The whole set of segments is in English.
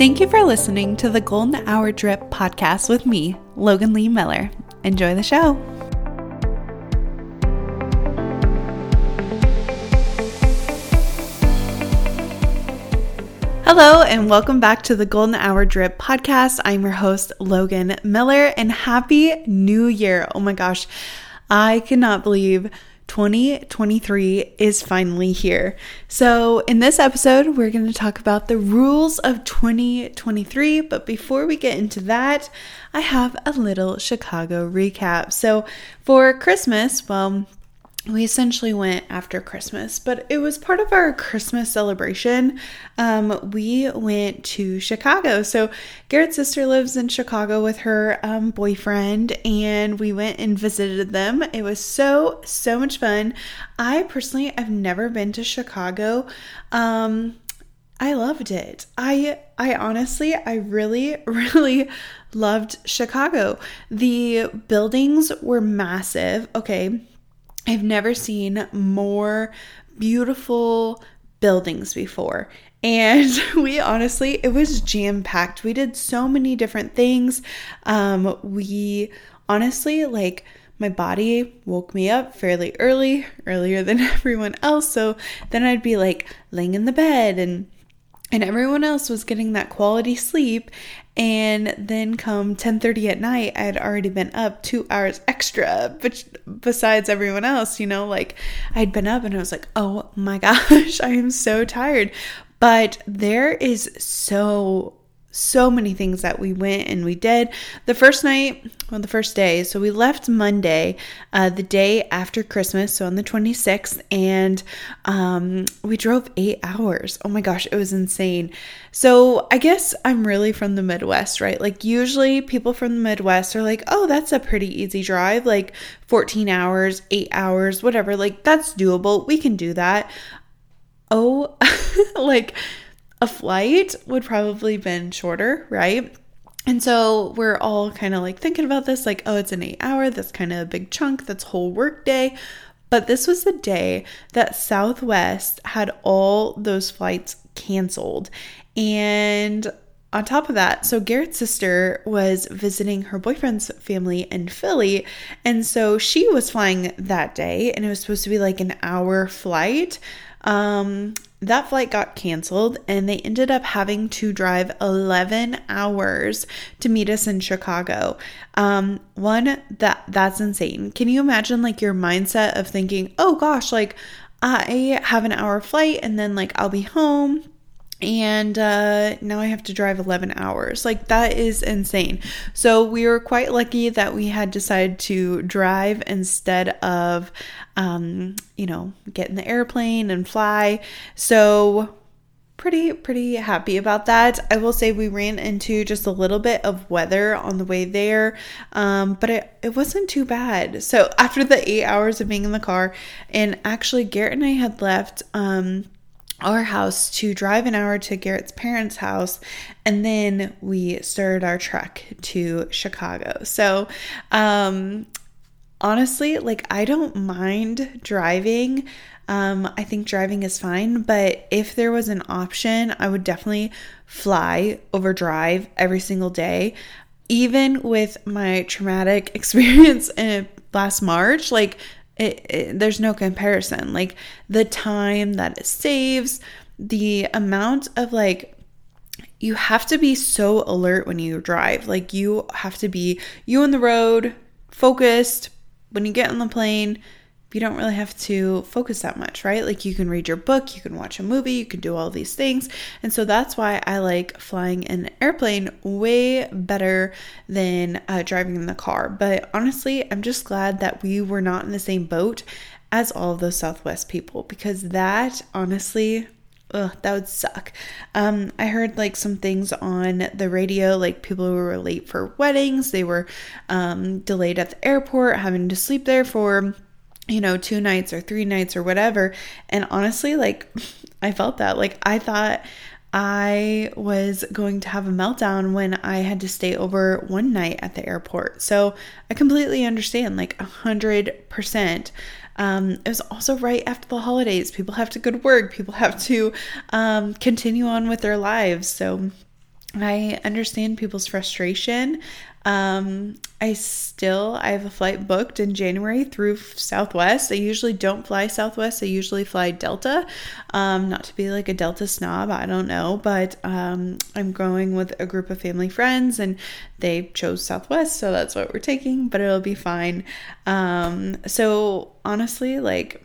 Thank you for listening to the Golden Hour Drip podcast with me, Logan Lee Miller. Enjoy the show. Hello, and welcome back to the Golden Hour Drip podcast. I'm your host, Logan Miller, and happy new year. Oh my gosh, I cannot believe 2023 is finally here. So, in this episode, we're going to talk about the rules of 2023. But before we get into that, I have a little Chicago recap. So, for Christmas, well, we essentially went after Christmas, but it was part of our Christmas celebration. Um, we went to Chicago. So, Garrett's sister lives in Chicago with her um, boyfriend, and we went and visited them. It was so, so much fun. I personally, I've never been to Chicago. Um, I loved it. I I honestly I really really loved Chicago. The buildings were massive. Okay, I've never seen more beautiful buildings before. And we honestly, it was jam packed. We did so many different things. Um, we honestly, like, my body woke me up fairly early, earlier than everyone else. So then I'd be like laying in the bed and and everyone else was getting that quality sleep and then come 10:30 at night I had already been up 2 hours extra but besides everyone else you know like I'd been up and I was like oh my gosh I am so tired. But there is so so many things that we went and we did. The first night, well, the first day, so we left Monday, uh, the day after Christmas, so on the 26th, and um, we drove eight hours. Oh my gosh, it was insane. So I guess I'm really from the Midwest, right? Like, usually people from the Midwest are like, oh, that's a pretty easy drive, like 14 hours, eight hours, whatever. Like, that's doable. We can do that. Oh, like, a flight would probably been shorter, right? And so we're all kind of like thinking about this like, oh, it's an eight hour, that's kind of a big chunk, that's whole work day. But this was the day that Southwest had all those flights canceled. And on top of that, so Garrett's sister was visiting her boyfriend's family in Philly. And so she was flying that day, and it was supposed to be like an hour flight. Um, that flight got canceled and they ended up having to drive 11 hours to meet us in Chicago. Um, one that that's insane. Can you imagine like your mindset of thinking, "Oh gosh, like I have an hour flight and then like I'll be home and uh, now I have to drive 11 hours. Like, that is insane. So, we were quite lucky that we had decided to drive instead of, um, you know, get in the airplane and fly. So, pretty pretty happy about that i will say we ran into just a little bit of weather on the way there um, but it, it wasn't too bad so after the eight hours of being in the car and actually garrett and i had left um, our house to drive an hour to Garrett's parents' house, and then we started our trek to Chicago. So, um, honestly, like I don't mind driving. Um, I think driving is fine, but if there was an option, I would definitely fly over drive every single day. Even with my traumatic experience in last March, like it, it, there's no comparison. Like the time that it saves, the amount of like you have to be so alert when you drive. Like you have to be you on the road, focused. When you get on the plane, you don't really have to focus that much, right? Like you can read your book, you can watch a movie, you can do all these things. And so that's why I like flying in an airplane way better than uh, driving in the car. But honestly, I'm just glad that we were not in the same boat as all of those Southwest people because that honestly Ugh, that would suck. Um, I heard like some things on the radio, like people who were late for weddings, they were um, delayed at the airport, having to sleep there for you know, two nights or three nights or whatever. And honestly, like, I felt that. Like, I thought I was going to have a meltdown when I had to stay over one night at the airport. So I completely understand, like, a hundred percent. Um, it was also right after the holidays. People have to go to work, people have to um, continue on with their lives. So I understand people's frustration. Um, I still I have a flight booked in January through Southwest. I usually don't fly Southwest. I usually fly Delta. Um, not to be like a Delta snob, I don't know, but um, I'm going with a group of family friends, and they chose Southwest, so that's what we're taking. But it'll be fine. Um, so honestly, like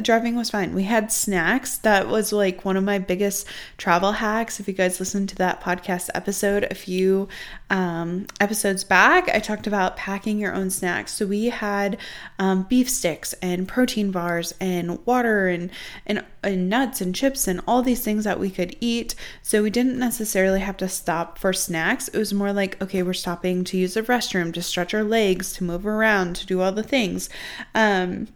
driving was fine. We had snacks. That was like one of my biggest travel hacks. If you guys listened to that podcast episode a few um, episodes back, I talked about packing your own snacks. So we had um, beef sticks and protein bars and water and, and and nuts and chips and all these things that we could eat. So we didn't necessarily have to stop for snacks. It was more like, okay, we're stopping to use the restroom, to stretch our legs, to move around, to do all the things. Um,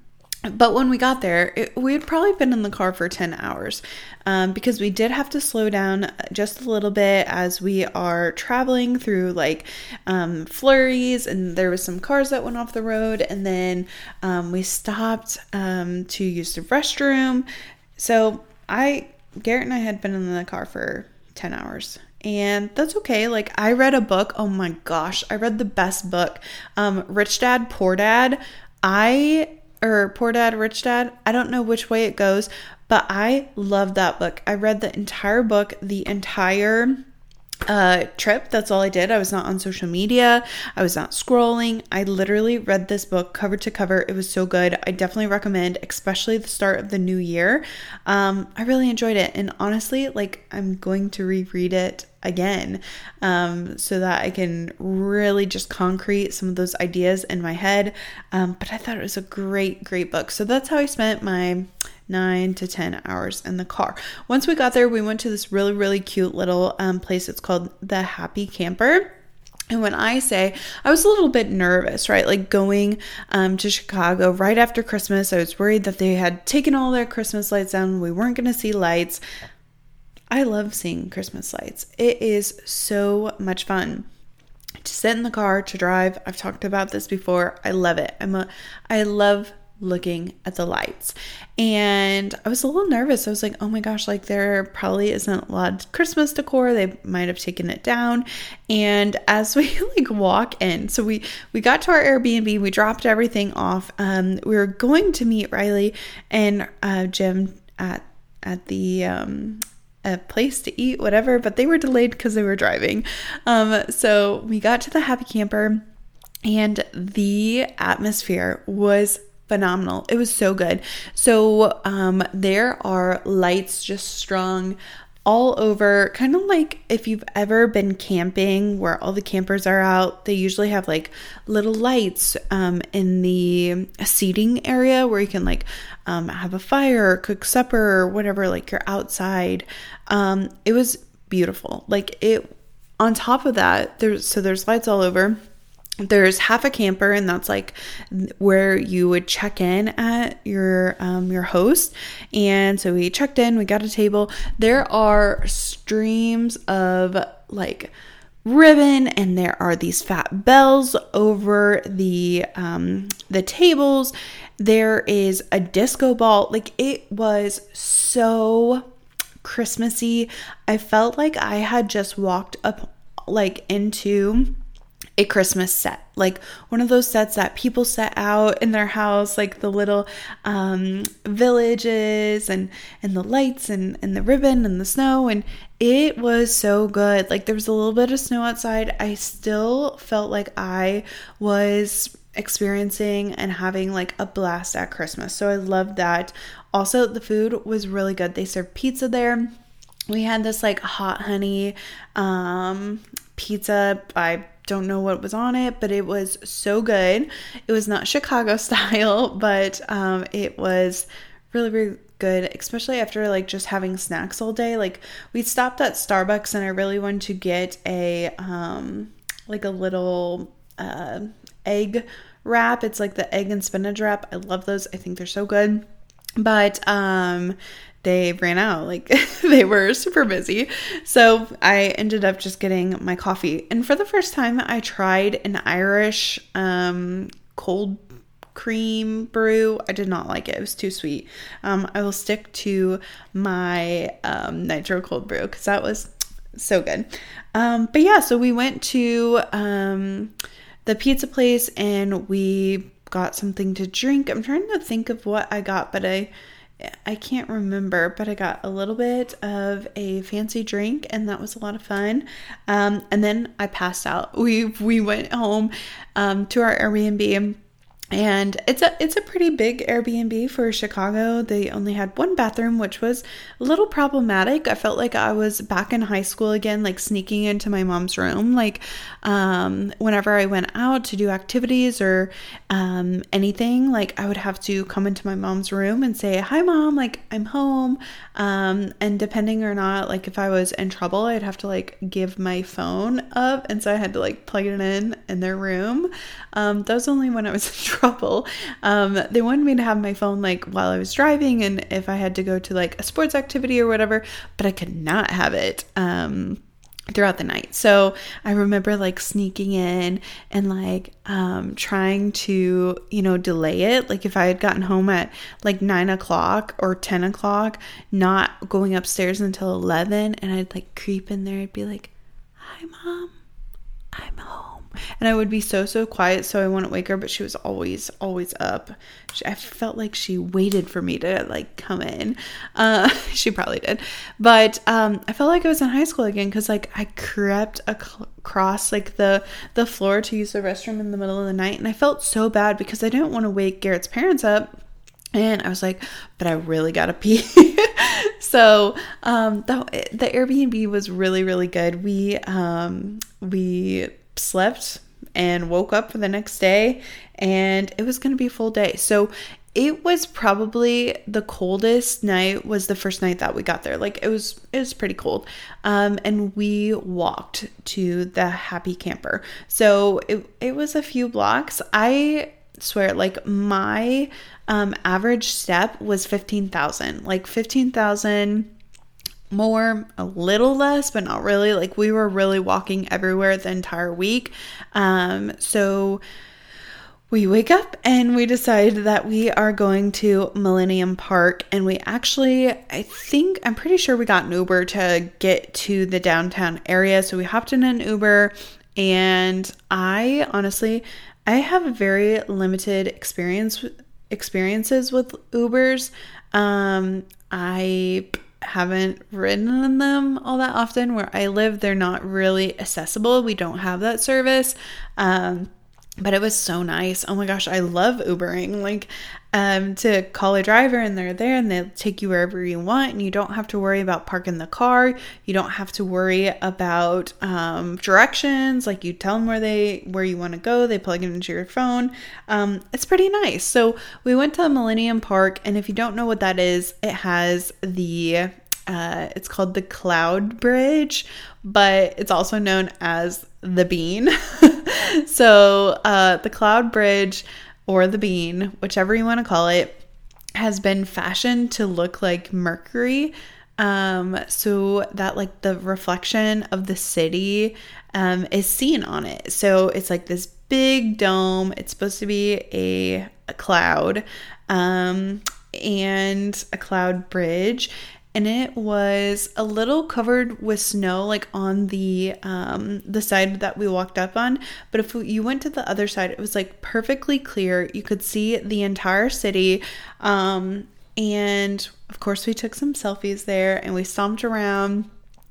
but when we got there, it, we had probably been in the car for 10 hours um, because we did have to slow down just a little bit as we are traveling through like um, flurries, and there was some cars that went off the road, and then um, we stopped um, to use the restroom. So I, Garrett and I had been in the car for 10 hours and that's okay. Like I read a book. Oh my gosh, I read the best book, um, Rich Dad Poor Dad. I or Poor Dad, Rich Dad. I don't know which way it goes, but I love that book. I read the entire book, the entire uh trip. That's all i did. I was not on social media. I was not scrolling. I literally read this book cover to cover. It was so good. I definitely recommend especially the start of the new year. Um i really enjoyed it. And honestly like i'm going to reread it again um, so that I can really just concrete some of those ideas in my head. Um, but I thought it was a great, great book. So that's how I spent my nine to 10 hours in the car. Once we got there, we went to this really, really cute little um, place. It's called the Happy Camper. And when I say I was a little bit nervous, right? Like going um, to Chicago right after Christmas, I was worried that they had taken all their Christmas lights down. We weren't going to see lights. I love seeing Christmas lights. It is so much fun to sit in the car to drive. I've talked about this before. I love it. I'm a I love looking at the lights. And I was a little nervous. I was like, oh my gosh, like there probably isn't a lot of Christmas decor. They might have taken it down. And as we like walk in, so we we got to our Airbnb, we dropped everything off. Um, we were going to meet Riley and uh, Jim at at the um a place to eat, whatever, but they were delayed because they were driving. Um, so we got to the happy camper and the atmosphere was phenomenal. It was so good. So um, there are lights just strung all over, kind of like if you've ever been camping where all the campers are out, they usually have like little lights um, in the seating area where you can like um, have a fire, cook supper, or whatever, like you're outside. Um, it was beautiful. Like it, on top of that, there's so there's lights all over there's half a camper and that's like where you would check in at your um, your host. And so we checked in we got a table. There are streams of like ribbon and there are these fat bells over the um the tables. There is a disco ball. Like it was so christmassy. I felt like i had just walked up like into a Christmas set, like one of those sets that people set out in their house, like the little um, villages and and the lights and and the ribbon and the snow, and it was so good. Like there was a little bit of snow outside. I still felt like I was experiencing and having like a blast at Christmas. So I loved that. Also, the food was really good. They served pizza there. We had this like hot honey um, pizza by don't know what was on it, but it was so good. It was not Chicago style, but um, it was really, really good, especially after like just having snacks all day. Like we stopped at Starbucks and I really wanted to get a um, like a little uh, egg wrap. It's like the egg and spinach wrap. I love those. I think they're so good. But um they ran out. Like they were super busy. So I ended up just getting my coffee. And for the first time, I tried an Irish um, cold cream brew. I did not like it. It was too sweet. Um, I will stick to my um, nitro cold brew because that was so good. Um, but yeah, so we went to um, the pizza place and we got something to drink. I'm trying to think of what I got, but I I can't remember, but I got a little bit of a fancy drink, and that was a lot of fun. Um, and then I passed out. We we went home um, to our Airbnb and it's a it's a pretty big Airbnb for Chicago. They only had one bathroom, which was a little problematic. I felt like I was back in high school again, like sneaking into my mom's room. Like um, whenever I went out to do activities or um, anything, like I would have to come into my mom's room and say, "Hi, mom," like I'm home. Um, and depending or not, like if I was in trouble, I'd have to like give my phone up, and so I had to like plug it in in their room. Um, that was only when I was in trouble. Um, they wanted me to have my phone like while I was driving and if I had to go to like a sports activity or whatever, but I could not have it. Um, throughout the night. So I remember like sneaking in and like um trying to, you know, delay it. Like if I had gotten home at like nine o'clock or ten o'clock, not going upstairs until eleven and I'd like creep in there, I'd be like, Hi mom, I'm home and I would be so so quiet so I wouldn't wake her but she was always always up she, I felt like she waited for me to like come in uh she probably did but um I felt like I was in high school again because like I crept across like the the floor to use the restroom in the middle of the night and I felt so bad because I didn't want to wake Garrett's parents up and I was like, but I really gotta pee. so um, the the Airbnb was really really good. We um, we slept and woke up for the next day and it was going to be a full day. So it was probably the coldest night was the first night that we got there. Like it was it was pretty cold. Um and we walked to the happy camper. So it, it was a few blocks. I swear like my um average step was 15000 like 15000 more, a little less, but not really. Like we were really walking everywhere the entire week. Um, so we wake up and we decide that we are going to Millennium Park. And we actually, I think, I'm pretty sure we got an Uber to get to the downtown area. So we hopped in an Uber. And I honestly, I have a very limited experience experiences with Ubers. Um, I haven't ridden in them all that often. Where I live, they're not really accessible. We don't have that service. Um, but it was so nice. Oh my gosh, I love Ubering. Like, um, to call a driver and they're there and they'll take you wherever you want and you don't have to worry about parking the car. You don't have to worry about um, directions. Like you tell them where they where you want to go. They plug it into your phone. Um, it's pretty nice. So we went to Millennium Park and if you don't know what that is, it has the uh, it's called the Cloud Bridge, but it's also known as the Bean. so uh, the Cloud Bridge or the Bean, whichever you want to call it, has been fashioned to look like Mercury. Um, so that like the reflection of the city um, is seen on it. So it's like this big dome. It's supposed to be a, a cloud um, and a cloud bridge and it was a little covered with snow like on the um the side that we walked up on. But if you went to the other side it was like perfectly clear. You could see the entire city um and of course we took some selfies there and we stomped around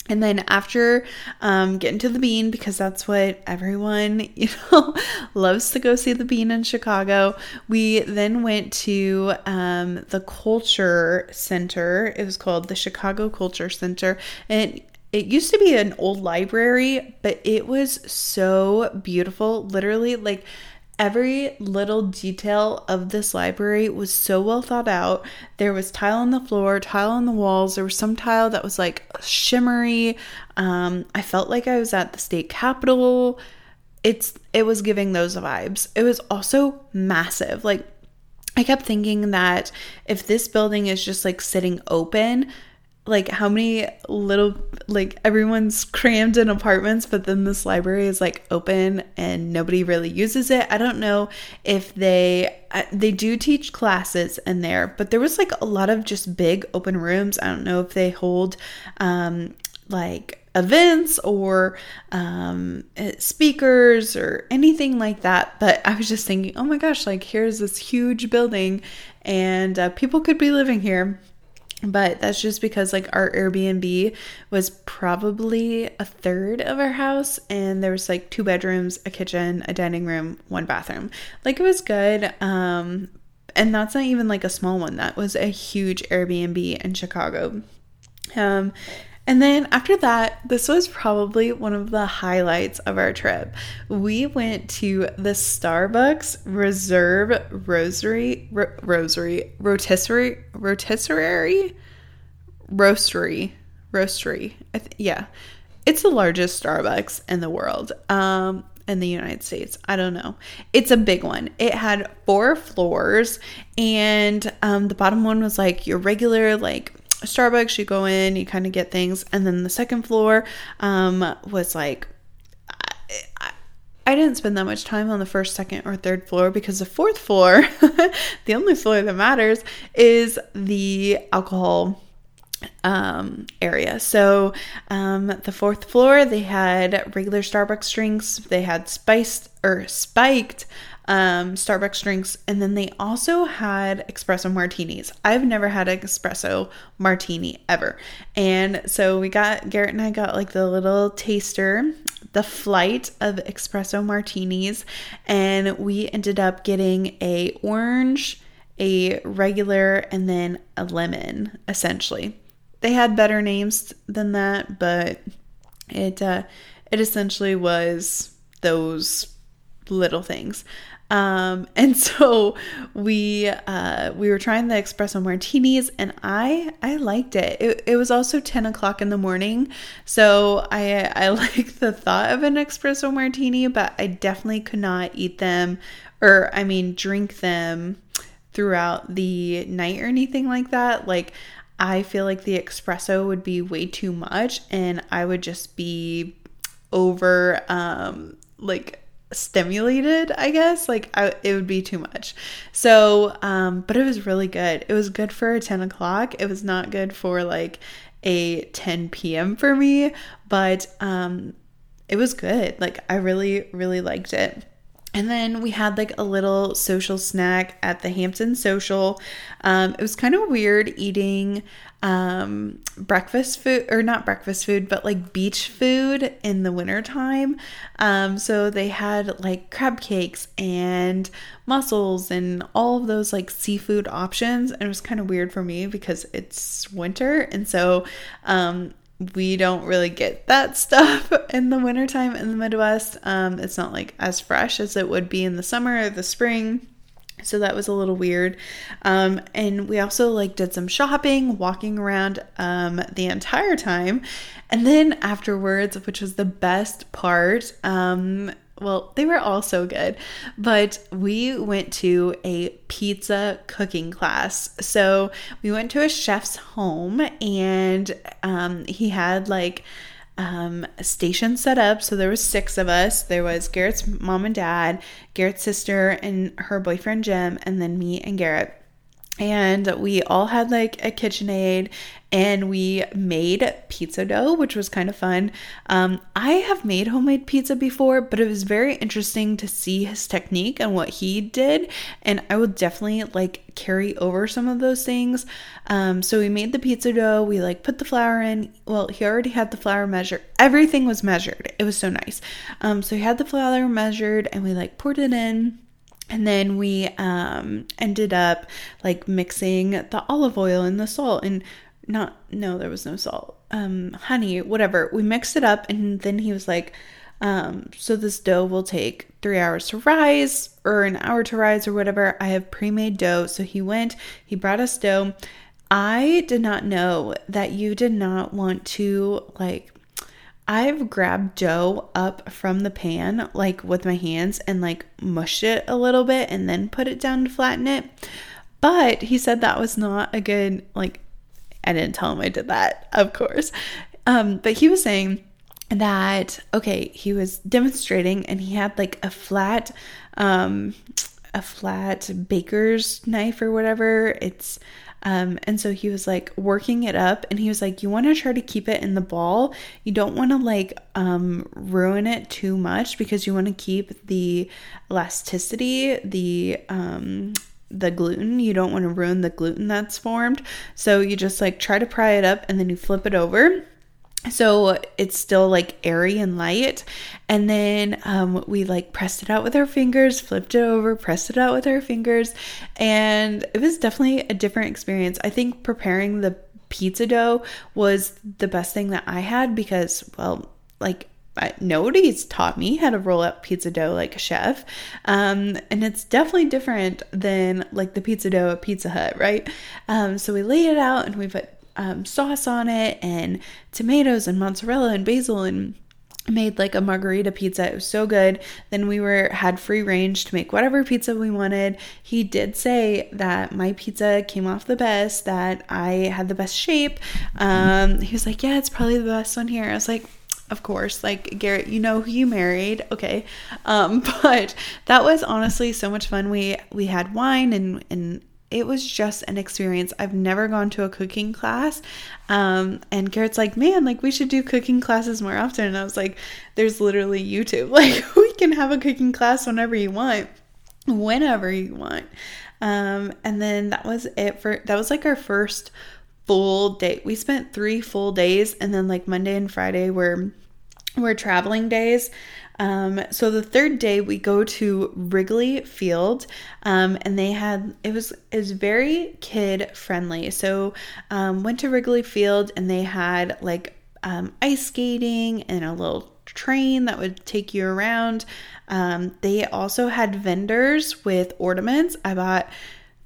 and then after um, getting to the Bean, because that's what everyone, you know, loves to go see the Bean in Chicago, we then went to um, the Culture Center. It was called the Chicago Culture Center. And it used to be an old library, but it was so beautiful. Literally, like Every little detail of this library was so well thought out. There was tile on the floor, tile on the walls. There was some tile that was like shimmery. Um, I felt like I was at the state capitol. It's it was giving those vibes. It was also massive. Like I kept thinking that if this building is just like sitting open, like how many little like everyone's crammed in apartments but then this library is like open and nobody really uses it i don't know if they they do teach classes in there but there was like a lot of just big open rooms i don't know if they hold um like events or um, eh, speakers or anything like that. But I was just thinking, oh my gosh, like here's this huge building and uh, people could be living here. But that's just because like our Airbnb was probably a third of our house and there was like two bedrooms, a kitchen, a dining room, one bathroom. Like it was good. Um and that's not even like a small one. That was a huge Airbnb in Chicago. Um and then after that, this was probably one of the highlights of our trip. We went to the Starbucks Reserve Rosary, Ro- Rosary, Rotisserie, Rotisserie, Roastery, Roastery. Th- yeah, it's the largest Starbucks in the world. Um, in the United States. I don't know. It's a big one. It had four floors, and um, the bottom one was like your regular, like Starbucks, you go in, you kind of get things, and then the second floor um, was like. I, I didn't spend that much time on the first, second, or third floor because the fourth floor, the only floor that matters, is the alcohol um, area. So, um, the fourth floor, they had regular Starbucks drinks, they had spiced or spiked um, Starbucks drinks, and then they also had espresso martinis. I've never had an espresso martini ever. And so we got, Garrett and I got like the little taster, the flight of espresso martinis, and we ended up getting a orange, a regular, and then a lemon, essentially. They had better names than that, but it uh, it essentially was those little things. Um, and so we uh, we were trying the espresso martinis, and I I liked it. It, it was also ten o'clock in the morning, so I I like the thought of an espresso martini, but I definitely could not eat them, or I mean drink them throughout the night or anything like that. Like I feel like the espresso would be way too much, and I would just be over um like stimulated i guess. Like I, it would be too much. So um but it was really good. It was good for 10 o'clock. It was not good for like a 10 p.m for me but um it was good. Like i really really liked it and then we had like a little social snack at the Hampton Social. Um, it was kind of weird eating um, breakfast food, or not breakfast food, but like beach food in the wintertime. Um, so they had like crab cakes and mussels and all of those like seafood options. And it was kind of weird for me because it's winter. And so um, we don't really get that stuff in the wintertime in the Midwest. Um, it's not like as fresh as it would be in the summer or the spring. So that was a little weird. Um, and we also like did some shopping, walking around um, the entire time. And then afterwards, which was the best part, um, well, they were all so good, but we went to a pizza cooking class. So we went to a chef's home and um, he had like um, a station set up. So there was six of us. There was Garrett's mom and dad, Garrett's sister and her boyfriend Jim, and then me and Garrett and we all had like a KitchenAid and we made pizza dough, which was kind of fun. Um, I have made homemade pizza before, but it was very interesting to see his technique and what he did. And I would definitely like carry over some of those things. Um, so we made the pizza dough, we like put the flour in. Well, he already had the flour measured, everything was measured. It was so nice. Um, so he had the flour measured and we like poured it in and then we um, ended up like mixing the olive oil and the salt and not, no, there was no salt, um, honey, whatever. We mixed it up and then he was like, um, so this dough will take three hours to rise or an hour to rise or whatever. I have pre made dough. So he went, he brought us dough. I did not know that you did not want to like I've grabbed dough up from the pan, like with my hands, and like mushed it a little bit and then put it down to flatten it. But he said that was not a good, like, I didn't tell him I did that, of course. Um, but he was saying that, okay, he was demonstrating and he had like a flat, um, a flat baker's knife or whatever. It's, Um, and so he was like working it up and he was like, You want to try to keep it in the ball. You don't want to like um, ruin it too much because you want to keep the elasticity, the um, the gluten. You don't want to ruin the gluten that's formed. So you just like try to pry it up and then you flip it over so it's still like airy and light. And then um, we like pressed it out with our fingers flipped it over pressed it out with our fingers. And it was definitely a different experience. I think preparing the pizza dough was the best thing that i had because well like I, nobody's taught me how to roll up pizza dough like a chef. Um, and it's definitely different than like the pizza dough at pizza hut right? Um, so we laid it out and we put um, sauce on it and tomatoes and mozzarella and basil and made like a margarita pizza. It was so good. Then we were had free range to make whatever pizza we wanted. He did say that my pizza came off the best, that I had the best shape. Um, he was like, "Yeah, it's probably the best one here." I was like, of course like garrett you know who you married okay um but that was honestly so much fun we we had wine and and it was just an experience. I've never gone to a cooking class. Um, and Garrett's like, man, like we should do cooking classes more often. And I was like, there's literally YouTube. Like we can have a cooking class whenever you want, whenever you want. Um, and then that was it for that was like our first full day. We spent three full days, and then like Monday and Friday were were traveling days. Um, so the third day we go to Wrigley Field, um, and they had it was was very kid friendly. So um, went to Wrigley Field and they had like um, ice skating and a little train that would take you around. Um, they also had vendors with ornaments. I bought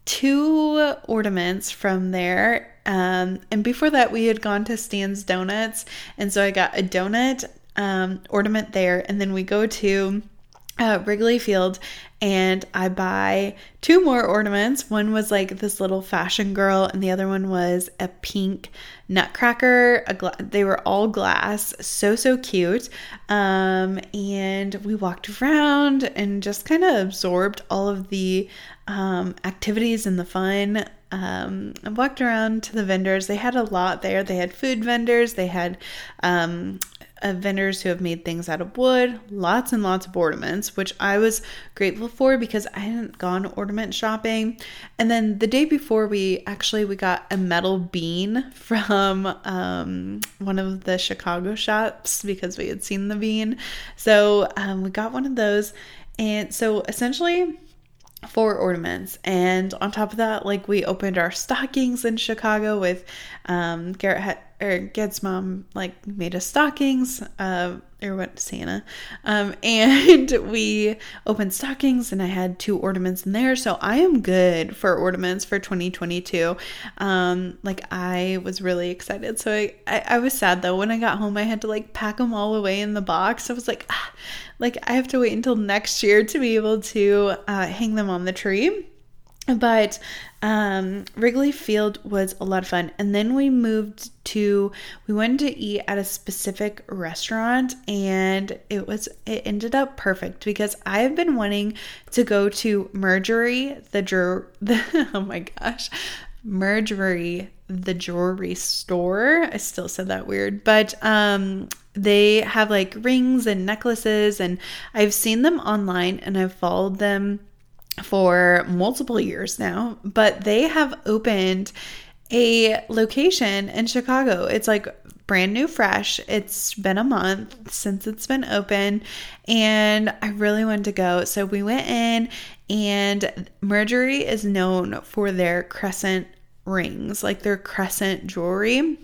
two ornaments from there. Um, and before that, we had gone to Stan's Donuts. And so I got a donut um, ornament there, and then we go to uh, Wrigley Field and I buy two more ornaments. One was like this little fashion girl, and the other one was a pink nutcracker. Gla- they were all glass, so so cute. Um, and we walked around and just kind of absorbed all of the um, activities and the fun. Um, I walked around to the vendors. They had a lot there. They had food vendors. They had um, of vendors who have made things out of wood, lots and lots of ornaments, which I was grateful for because I hadn't gone ornament shopping. And then the day before, we actually we got a metal bean from um, one of the Chicago shops because we had seen the bean. So um, we got one of those, and so essentially four ornaments. And on top of that like we opened our stockings in chicago with um garrett or Ged's mom like made us stockings, uh, or what Santa, um, and we opened stockings, and I had two ornaments in there, so I am good for ornaments for 2022. Um, like I was really excited, so I, I, I was sad though when I got home. I had to like pack them all away in the box. I was like, ah, like I have to wait until next year to be able to uh, hang them on the tree. But um, Wrigley Field was a lot of fun. And then we moved to, we went to eat at a specific restaurant and it was, it ended up perfect because I have been wanting to go to Mejuri, the, the oh my gosh, Mejuri, the jewelry store. I still said that weird, but um, they have like rings and necklaces, and I've seen them online and I've followed them for multiple years now, but they have opened a location in Chicago. It's like brand new, fresh. It's been a month since it's been open, and I really wanted to go. So we went in, and Mejuri is known for their crescent rings, like their crescent jewelry.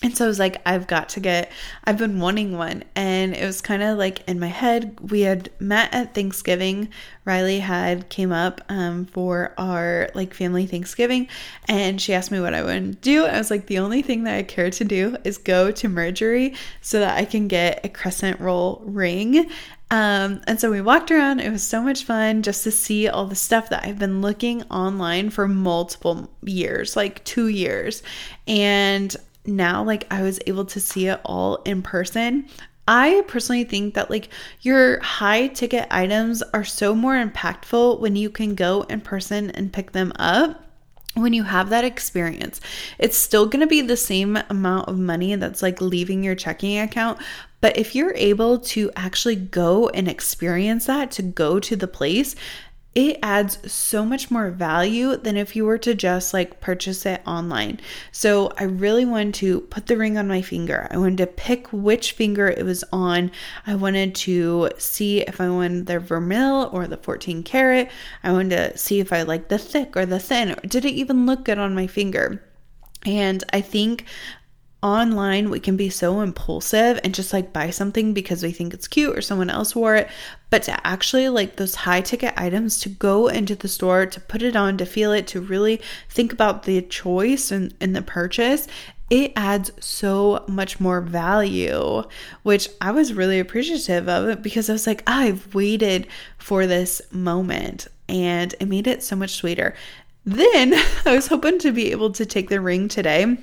And so I was like, I've got to get, I've been wanting one. And it was kind of like in my head. We had met at Thanksgiving. Riley had came up um, for our like family Thanksgiving. And she asked me what I would do. I was like, the only thing that I care to do is go to Mejuri so that I can get a crescent roll ring. Um, and so we walked around. It was so much fun just to see all the stuff that I've been looking online for multiple years, like two years. And now like I was able to see it all in person. I personally think that like your high ticket items are so more impactful when you can go in person and pick them up. when you have that experience, it's still going to be the same amount of money that's like leaving your checking account. But if you're able to actually go and experience that, to go to the place, it adds so much more value than if you were to just like purchase it online. So I really wanted to put the ring on my finger. I wanted to pick which finger it was on. I wanted to see if I wanted the vermeil or the 14 karat. I wanted to see if I liked the thick or the thin. Or did it even look good on my finger? And I think online we can be so impulsive and just like buy something because we think it's cute or someone else wore it but to actually like those high ticket items to go into the store to put it on to feel it to really think about the choice and, and the purchase it adds so much more value, which I was really appreciative of because I was like, I've waited for this moment and it made it so much sweeter. Then I was hoping to be able to take the ring today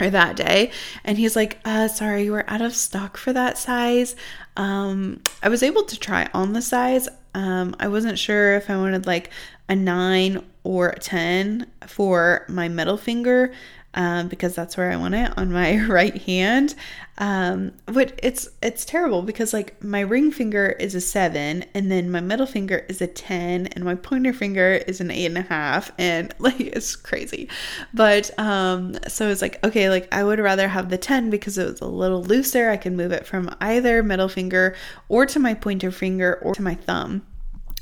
or that day. And he's like uh sorry we're out of stock for that size. Um i was able to try on the size. Um i wasn't sure if i wanted like a 9 or a 10 for my middle finger um, because that's where I want it on my right hand. Um, but it's it's terrible because like my ring finger is a seven, and then my middle finger is a ten, and my pointer finger is an eight and a half, and like it's crazy. But um, so it's like okay, like I would rather have the ten because it was a little looser. I can move it from either middle finger or to my pointer finger or to my thumb.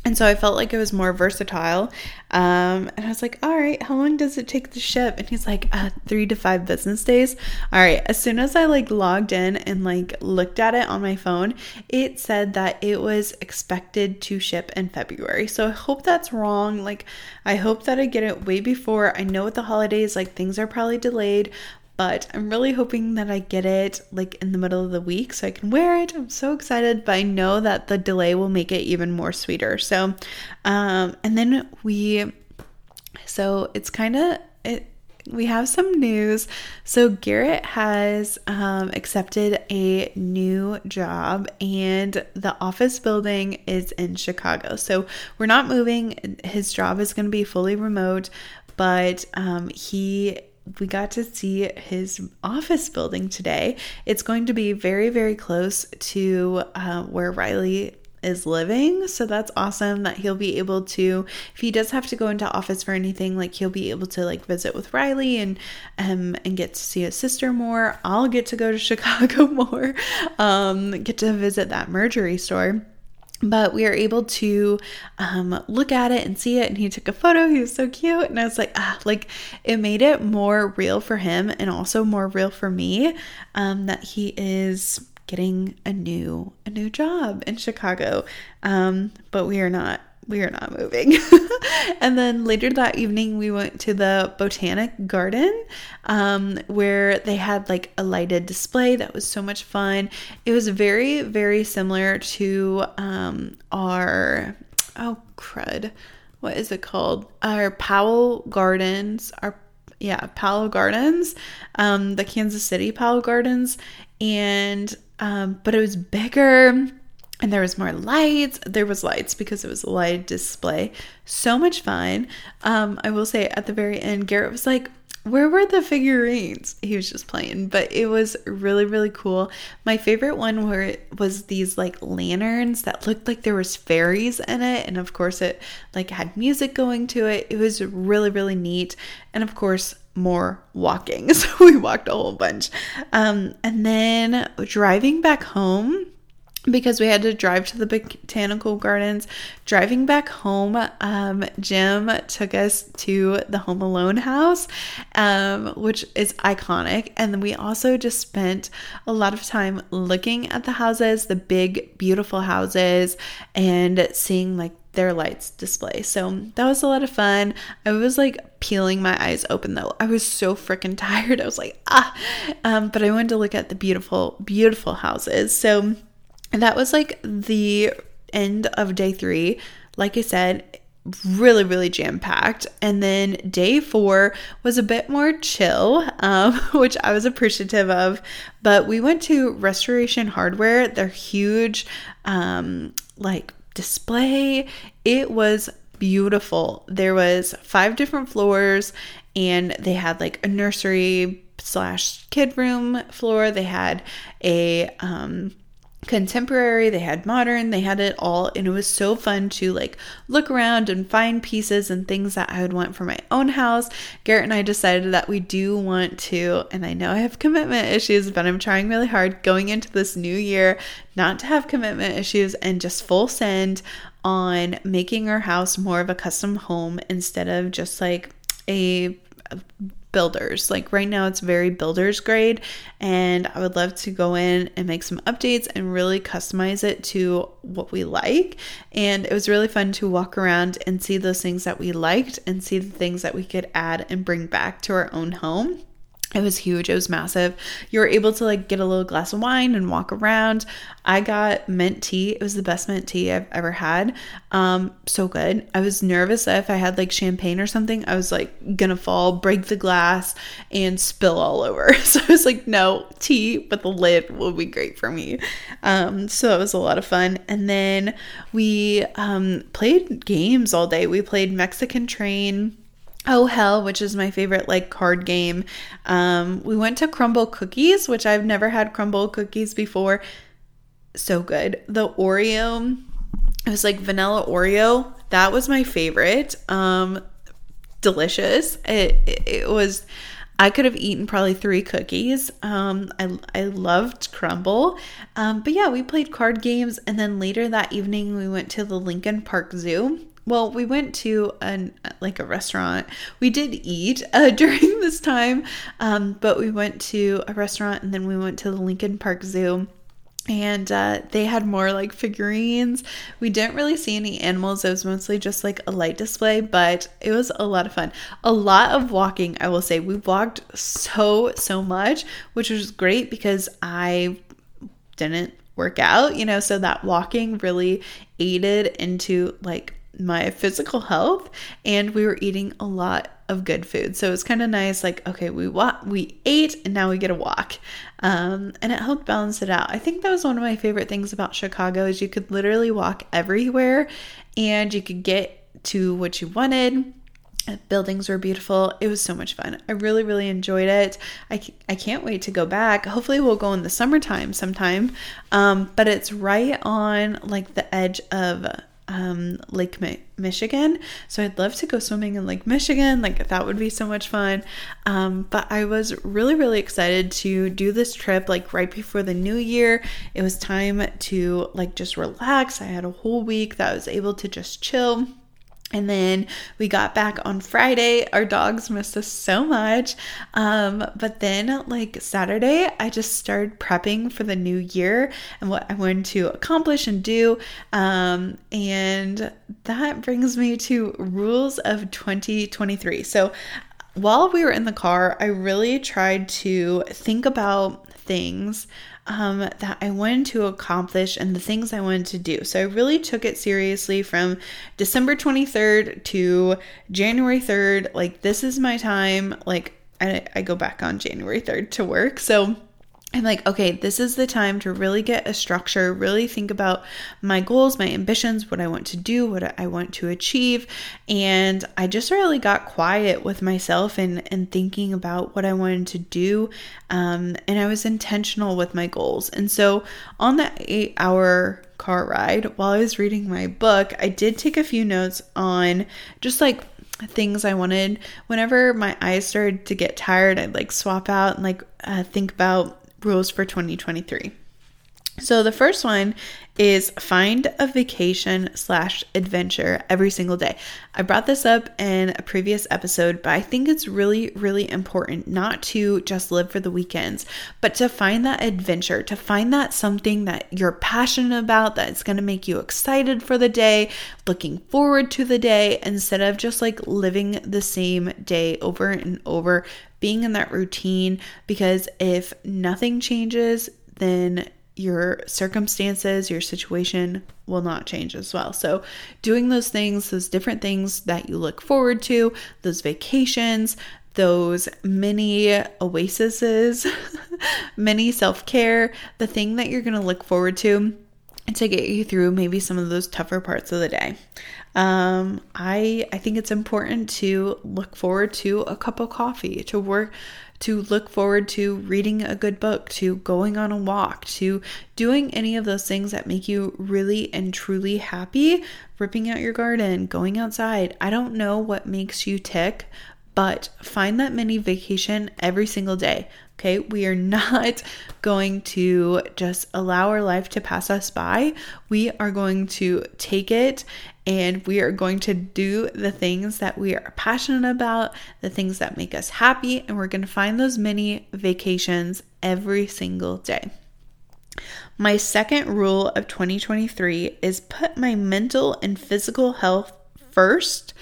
And so I felt like it was more versatile. Um, and I was like, all right, how long does it take to ship? And he's like, uh, three to five business days. All right. As soon as I like logged in and like looked at it on my phone, it said that it was expected to ship in February. So I hope that's wrong. Like, I hope that I get it way before. I know with the holidays, like things are probably delayed, but I'm really hoping that I get it like in the middle of the week so I can wear it. I'm so excited, but I know that the delay will make it even more sweeter. So, um, and then we, so it's kind of, it, we have some news. So, Garrett has um, accepted a new job, and the office building is in Chicago. So, we're not moving. His job is going to be fully remote, but um, he we got to see his office building today. It's going to be very, very close to uh, where Riley is living. So that's awesome that he'll be able to, if he does have to go into office for anything, like he'll be able to like visit with Riley and um and get to see his sister more. I'll get to go to Chicago more, um, get to visit that Mejuri store but we are able to um, look at it and see it. And he took a photo. He was so cute. And i was like ah like it made it more real for him and also more real for me um, that he is getting a new a new job in chicago. Um, but we are not we are not moving. and then later that evening, we went to the Botanic Garden um, where they had like a lighted display that was so much fun. It was very, very similar to um, our, oh, crud. What is it called? Our Powell Gardens, our yeah, Powell Gardens, um, the Kansas City Powell Gardens, and um, but it was bigger and there was more lights. There was lights because it was a light display. So much fun. Um i will say at the very end garrett was like where were the figurines? He was just playing. But it was really really cool. My favorite one where it was these like lanterns that looked like there was fairies in it. And of course it like had music going to it. It was really really neat. And of course more walking. So we walked a whole bunch. Um and then driving back home because we had to drive to the botanical gardens. Driving back home, um, Jim took us to the Home Alone house, um, which is iconic. And then we also just spent a lot of time looking at the houses, the big, beautiful houses, and seeing like their lights display. So that was a lot of fun. I was like peeling my eyes open though. I was so freaking tired. I was like, ah, um, but I wanted to look at the beautiful, beautiful houses. So and that was like the end of day three. Like I said, really, really jam packed. And then day four was a bit more chill, um, which I was appreciative of. But we went to Restoration Hardware, their huge, um, like, display. It was beautiful. There was five different floors and they had like a nursery slash kid room floor. They had a um contemporary, they had modern, they had it all. And it was so fun to like look around and find pieces and things that I would want for my own house. Garrett and I decided that we do want to, and I know I have commitment issues, but I'm trying really hard going into this new year not to have commitment issues and just full send on making our house more of a custom home instead of just like a builders. Like right now, it's very builders grade, and I would love to go in and make some updates and really customize it to what we like. And it was really fun to walk around and see those things that we liked and see the things that we could add and bring back to our own home. It was huge. It was massive. You were able to like get a little glass of wine and walk around. I got mint tea. It was the best mint tea I've ever had. Um, so good. I was nervous that if I had like champagne or something, I was like gonna fall, break the glass, and spill all over. So I was like, no, tea with the lid will be great for me. Um, so that was a lot of fun. And then we um, played games all day. We played Mexican Train Oh Hell, which is my favorite like card game. Um, we went to Crumbl Cookies, which I've never had Crumbl Cookies before. So good. The Oreo, it was like vanilla Oreo. That was my favorite. Um, delicious. It, it, it was. I could have eaten probably three cookies. Um, I, I loved Crumbl. Um, but yeah, we played card games. And then later that evening, we went to the Lincoln Park Zoo well we went to an like a restaurant we did eat uh, during this time um, but we went to a restaurant and then we went to the lincoln park zoo and uh, they had more like figurines. We didn't really see any animals. It was mostly just like a light display, but it was a lot of fun. A lot of walking, I will say. We walked so, so much, which was great because I didn't work out, you know, so that walking really aided into like my physical health and we were eating a lot of good food. So it's kind of nice like okay, we wa- we ate and now we get a walk. Um, and it helped balance it out. I think that was one of my favorite things about Chicago is you could literally walk everywhere and you could get to what you wanted. Buildings were beautiful. It was so much fun. I really, really enjoyed it. I, I can't wait to go back. Hopefully, we'll go in the summertime sometime. Um, but it's right on like the edge of um, Lake Mi- Michigan. So I'd love to go swimming in Lake Michigan. Like that would be so much fun. Um, but I was really, really excited to do this trip like right before the new year. It was time to like just relax. I had a whole week that I was able to just chill and then we got back on Friday. Our dogs missed us so much. Um, but then, like Saturday, I just started prepping for the new year and what I wanted to accomplish and do. Um, and that brings me to rules of 2023. So, while we were in the car, I really tried to think about things um, that I wanted to accomplish and the things I wanted to do. So I really took it seriously from December 23rd to January 3rd. Like, this is my time. Like, I, I go back on January 3rd to work. So I'm like, okay, this is the time to really get a structure, really think about my goals, my ambitions, what I want to do, what I want to achieve. And I just really got quiet with myself and, and thinking about what I wanted to do. Um, and I was intentional with my goals. And so on that eight hour car ride, while I was reading my book, I did take a few notes on just like things I wanted. Whenever my eyes started to get tired, I'd like swap out and like uh, think about rules for 2023. So the first one is find a vacation slash adventure every single day. I brought this up in a previous episode, but I think it's really, really important not to just live for the weekends, but to find that adventure, to find that something that you're passionate about, that's going to make you excited for the day, looking forward to the day, instead of just like living the same day over and over, being in that routine. Because if nothing changes, then your circumstances, your situation will not change as well. So, doing those things, those different things that you look forward to, those vacations, those mini oases, mini self care, the thing that you're going to look forward to to get you through maybe some of those tougher parts of the day. Um, I I think it's important to look forward to a cup of coffee, to work to look forward to reading a good book, to going on a walk, to doing any of those things that make you really and truly happy, ripping out your garden, going outside. I don't know what makes you tick, but find that mini vacation every single day. Okay, we are not going to just allow our life to pass us by. We are going to take it and we are going to do the things that we are passionate about, the things that make us happy, and we're going to find those mini vacations every single day. My second rule of 2023 is put my mental and physical health first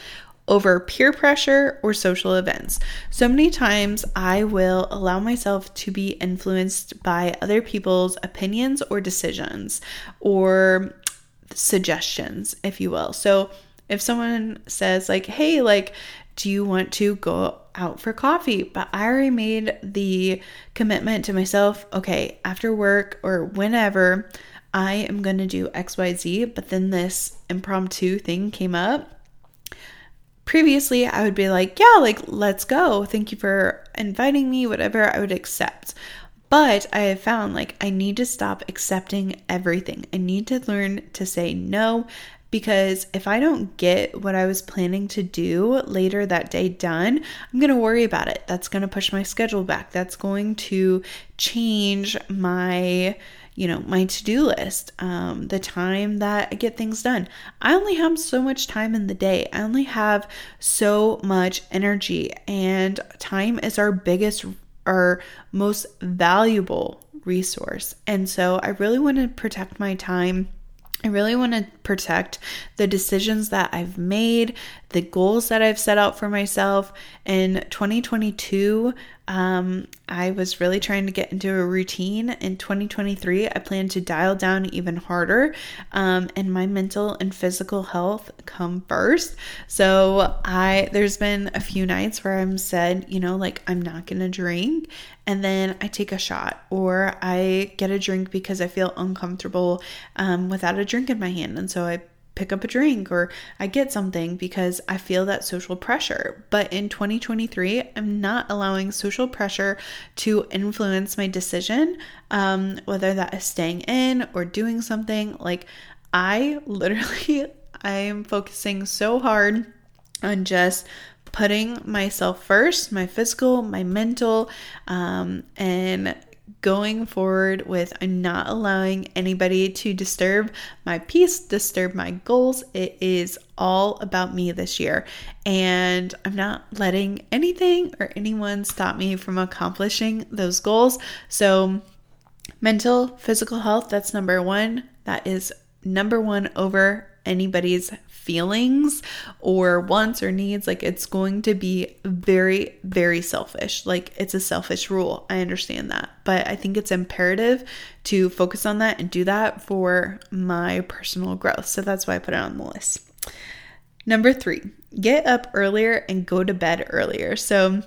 over peer pressure or social events. So many times I will allow myself to be influenced by other people's opinions or decisions or suggestions, if you will. So if someone says, like, hey, like, do you want to go out for coffee? But I already made the commitment to myself, okay, after work or whenever, I am going to do XYZ. But then this impromptu thing came up previously I would be like, yeah, like let's go. Thank you for inviting me, whatever, I would accept. But I have found like I need to stop accepting everything. I need to learn to say no because if I don't get what I was planning to do later that day done, I'm going to worry about it. That's going to push my schedule back. That's going to change my you know, my to do list, um, the time that I get things done. I only have so much time in the day, I only have so much energy, and time is our biggest, our most valuable resource. And so I really want to protect my time. I really want to protect the decisions that I've made, the goals that I've set out for myself. In 2022, um, I was really trying to get into a routine. In 2023, I plan to dial down even harder, um, and my mental and physical health come first. So I there's been a few nights where I'm said, you know, like I'm not gonna drink, and then I take a shot or I get a drink because I feel uncomfortable um, without a drink in my hand, and so I pick up a drink or I get something because I feel that social pressure. But in 2023, I'm not allowing social pressure to influence my decision, um, whether that is staying in or doing something. Like, I literally, I am focusing so hard on just putting myself first, my physical, my mental, um, and going forward with I'm not allowing anybody to disturb my peace, disturb my goals. It is all about me this year. And I'm not letting anything or anyone stop me from accomplishing those goals. So, mental, physical health, that's number one. That is number one over anybody's feelings or wants or needs. Like it's going to be very, very selfish. Like it's a selfish rule. I understand that. But I think it's imperative to focus on that and do that for my personal growth. So that's why I put it on the list. Number three, get up earlier and go to bed earlier. So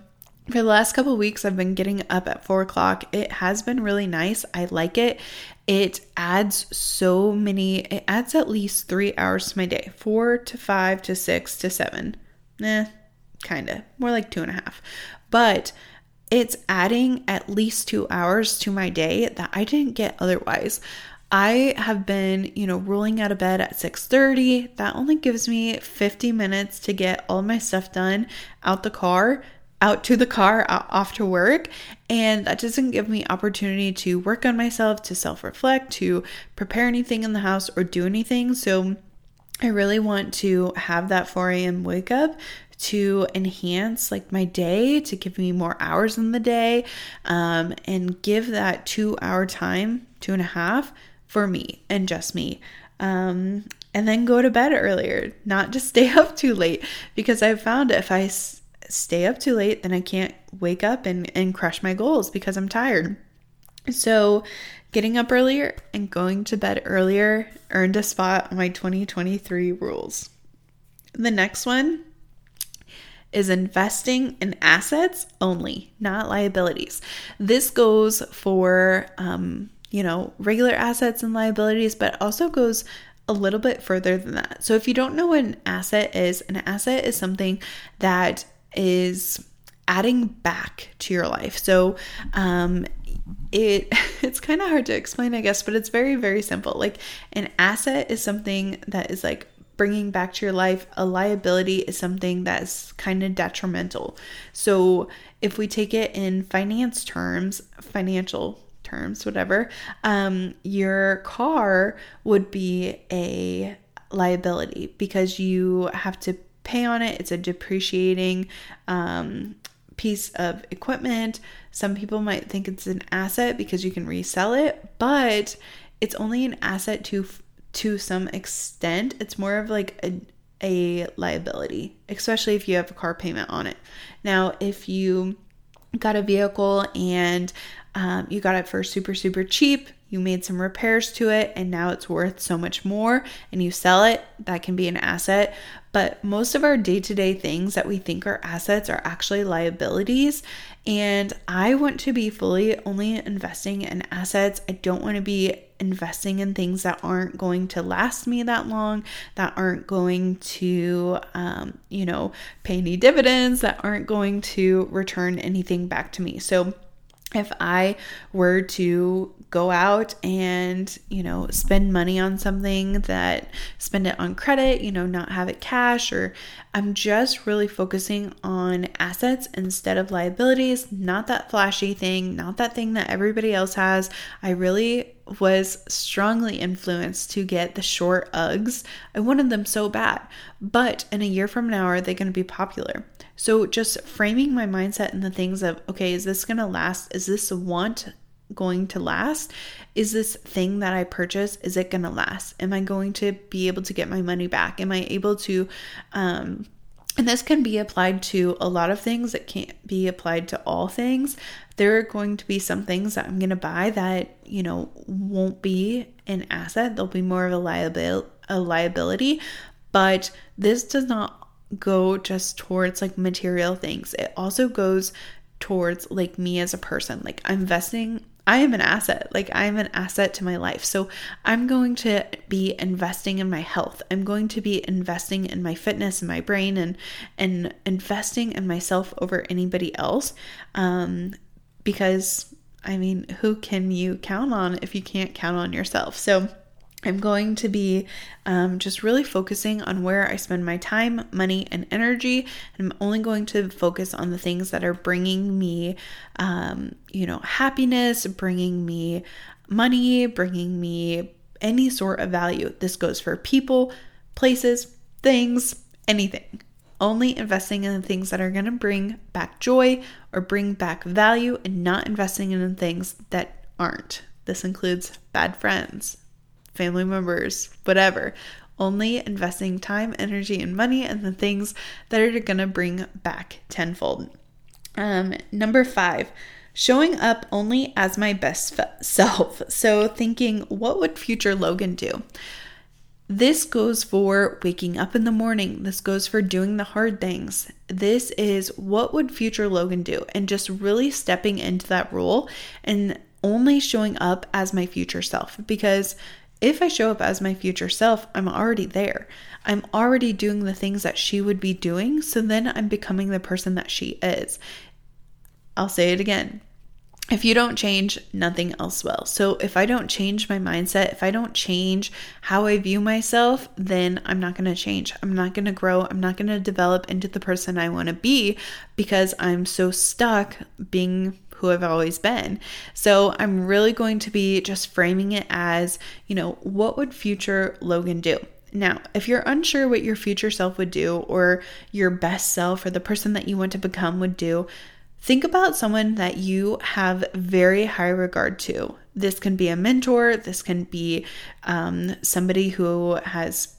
for the last couple weeks, I've been getting up at four o'clock. It has been really nice. I like it. It adds so many, it adds at least three hours to my day four to five to six to seven. Eh, kind of. More like two and a half. But it's adding at least two hours to my day that I didn't get otherwise. I have been, you know, rolling out of bed at 6:30. That only gives me 50 minutes to get all my stuff done out the car out to the car off to work and that doesn't give me opportunity to work on myself to self-reflect to prepare anything in the house or do anything. So i really want to have that 4 a.m wake up to enhance like my day to give me more hours in the day um, and give that two hour time two and a half for me and just me. Um, and then go to bed earlier not just stay up too late because i've found if i stay up too late, then I can't wake up and, and crush my goals because I'm tired. So, getting up earlier and going to bed earlier earned a spot on my 2023 rules. The next one is investing in assets only, not liabilities. This goes for, um, you know, regular assets and liabilities, but also goes a little bit further than that. So if you don't know what an asset is, an asset is something that is adding back to your life. So um it it's kind of hard to explain I guess, but it's very very simple. Like an asset is something that is like bringing back to your life. A liability is something that's kind of detrimental. So if we take it in finance terms, financial terms, whatever, um, your car would be a liability because you have to pay on it. It's a depreciating um, piece of equipment. Some people might think it's an asset because you can resell it, but it's only an asset to to some extent. It's more of like a a liability, especially if you have a car payment on it. Now, if you got a vehicle and um, you got it for super, super cheap. You made some repairs to it and now it's worth so much more and you sell it, that can be an asset. But most of our day to day things that we think are assets are actually liabilities. And I want to be fully only investing in assets. I don't want to be investing in things that aren't going to last me that long, that aren't going to, um, you know, pay any dividends, that aren't going to return anything back to me. So, if I were to go out and, you know, spend money on something that spend it on credit, you know, not have it cash, or I'm just really focusing on assets instead of liabilities, not that flashy thing, not that thing that everybody else has. I really was strongly influenced to get the short Uggs. I wanted them so bad. But in a year from now, are they going to be popular? So just framing my mindset in the things of, okay, is this going to last? Is this want going to last? Is this thing that I purchase, is it going to last? Am I going to be able to get my money back? Am I able to, um, and this can be applied to a lot of things. It can't be applied to all things. There are going to be some things that I'm going to buy that, you know, won't be an asset. They'll be more of a liability, a liability, but this does not go just towards like material things. It also goes towards like me as a person. Like I'm investing I am an asset. Like I'm an asset to my life. So I'm going to be investing in my health. I'm going to be investing in my fitness and my brain and and investing in myself over anybody else. Um because I mean, who can you count on if you can't count on yourself? So I'm going to be um, just really focusing on where I spend my time, money, and energy. And I'm only going to focus on the things that are bringing me, um, you know, happiness, bringing me money, bringing me any sort of value. This goes for people, places, things, anything. Only investing in the things that are going to bring back joy or bring back value and not investing in things that aren't. This includes bad friends, family members, whatever. Only investing time, energy, and money in the things that are going to bring back tenfold. Um, number five, showing up only as my best self. So, thinking, what would future Logan do? This goes for waking up in the morning. This goes for doing the hard things. This is what would future Logan do? And just really stepping into that role and only showing up as my future self because if I show up as my future self, I'm already there. I'm already doing the things that she would be doing. So then I'm becoming the person that she is. I'll say it again. If you don't change, nothing else will. So if I don't change my mindset, if I don't change how I view myself, then I'm not going to change. I'm not going to grow. I'm not going to develop into the person I want to be because I'm so stuck being who I've always been. So I'm really going to be just framing it as, you know, what would future Logan do? Now, if you're unsure what your future self would do or your best self or the person that you want to become would do, think about someone that you have very high regard to. This can be a mentor, this can be um, somebody who has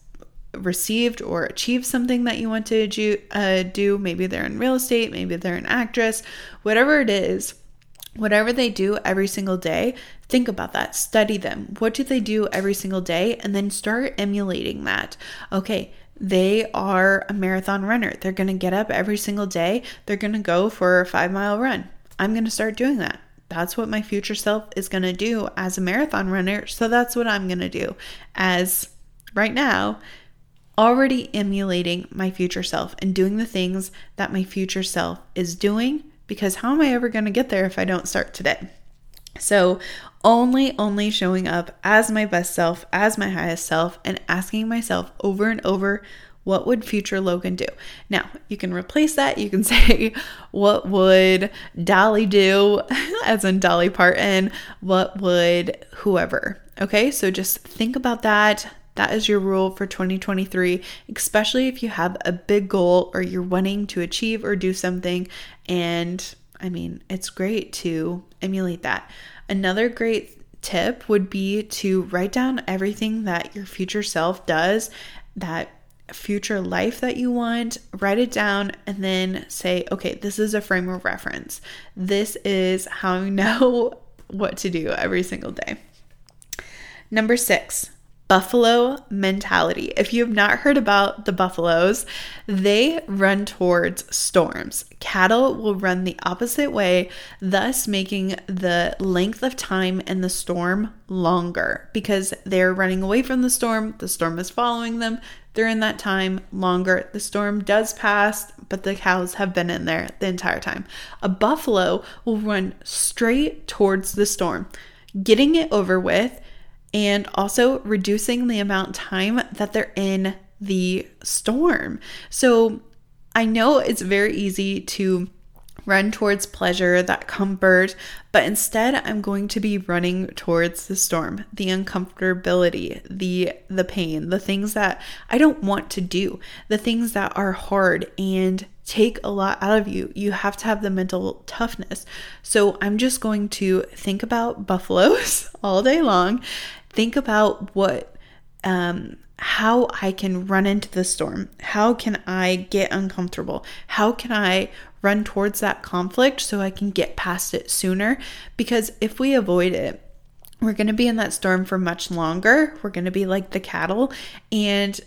received or achieved something that you want to do, uh, do. Maybe they're in real estate, maybe they're an actress, whatever it is whatever they do every single day, think about that. Study them. What do they do every single day? And then start emulating that. Okay, they are a marathon runner. They're going to get up every single day. They're going to go for a five mile run. I'm going to start doing that. That's what my future self is going to do as a marathon runner. So that's what I'm going to do as right now, already emulating my future self and doing the things that my future self is doing. Because how am I ever going to get there if I don't start today? So, only, only showing up as my best self, as my highest self, and asking myself over and over, what would future Logan do? Now, you can replace that. You can say, what would Dolly do? As in Dolly Parton. What would whoever? Okay, so just think about that. That is your rule for 2023, especially if you have a big goal or you're wanting to achieve or do something. And I mean, it's great to emulate that. Another great tip would be to write down everything that your future self does, that future life that you want, write it down, and then say, okay, this is a frame of reference. This is how I know what to do every single day. Number six, buffalo mentality. If you have not heard about the buffaloes, they run towards storms. Cattle will run the opposite way, thus making the length of time in the storm longer because they're running away from the storm. The storm is following them. They're in that time longer. The storm does pass, but the cows have been in there the entire time. A buffalo will run straight towards the storm, getting it over with and also reducing the amount of time that they're in the storm. So I know it's very easy to run towards pleasure, that comfort, but instead I'm going to be running towards the storm, the uncomfortability, the the pain, the things that I don't want to do, the things that are hard and take a lot out of you. You have to have the mental toughness. So I'm just going to think about buffaloes all day long think about what um, how I can run into the storm. How can I get uncomfortable? How can I run towards that conflict so I can get past it sooner? Because if we avoid it, we're going to be in that storm for much longer. We're going to be like the cattle and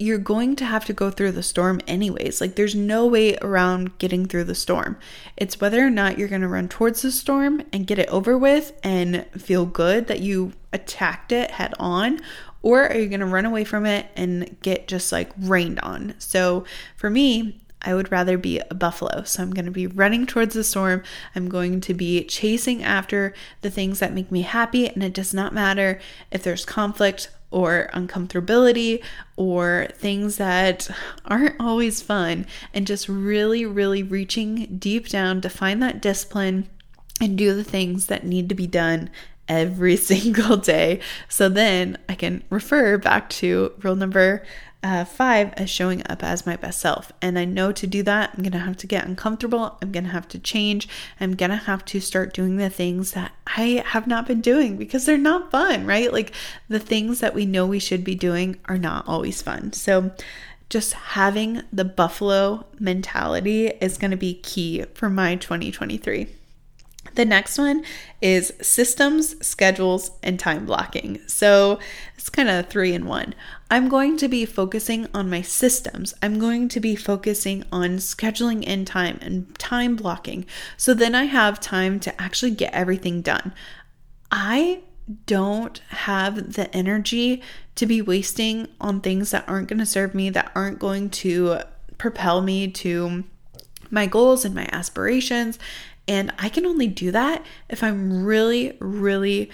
you're going to have to go through the storm anyways. Like, there's no way around getting through the storm. It's whether or not you're going to run towards the storm and get it over with and feel good that you attacked it head on, or are you going to run away from it and get just like rained on? So, for me, I would rather be a buffalo. So I'm going to be running towards the storm. I'm going to be chasing after the things that make me happy. And it does not matter if there's conflict or uncomfortability or things that aren't always fun, and just really, really reaching deep down to find that discipline and do the things that need to be done every single day. So then I can refer back to rule number uh, five as showing up as my best self. And I know to do that, I'm going to have to get uncomfortable. I'm going to have to change. I'm going to have to start doing the things that I have not been doing because they're not fun, right? Like the things that we know we should be doing are not always fun. So, just having the buffalo mentality is going to be key for my 2023. The next one is systems, schedules, and time blocking. So it's kind of three in one. I'm going to be focusing on my systems. I'm going to be focusing on scheduling in time and time blocking. So then I have time to actually get everything done. I don't have the energy to be wasting on things that aren't going to serve me, that aren't going to propel me to my goals and my aspirations. And I can only do that if I'm really, really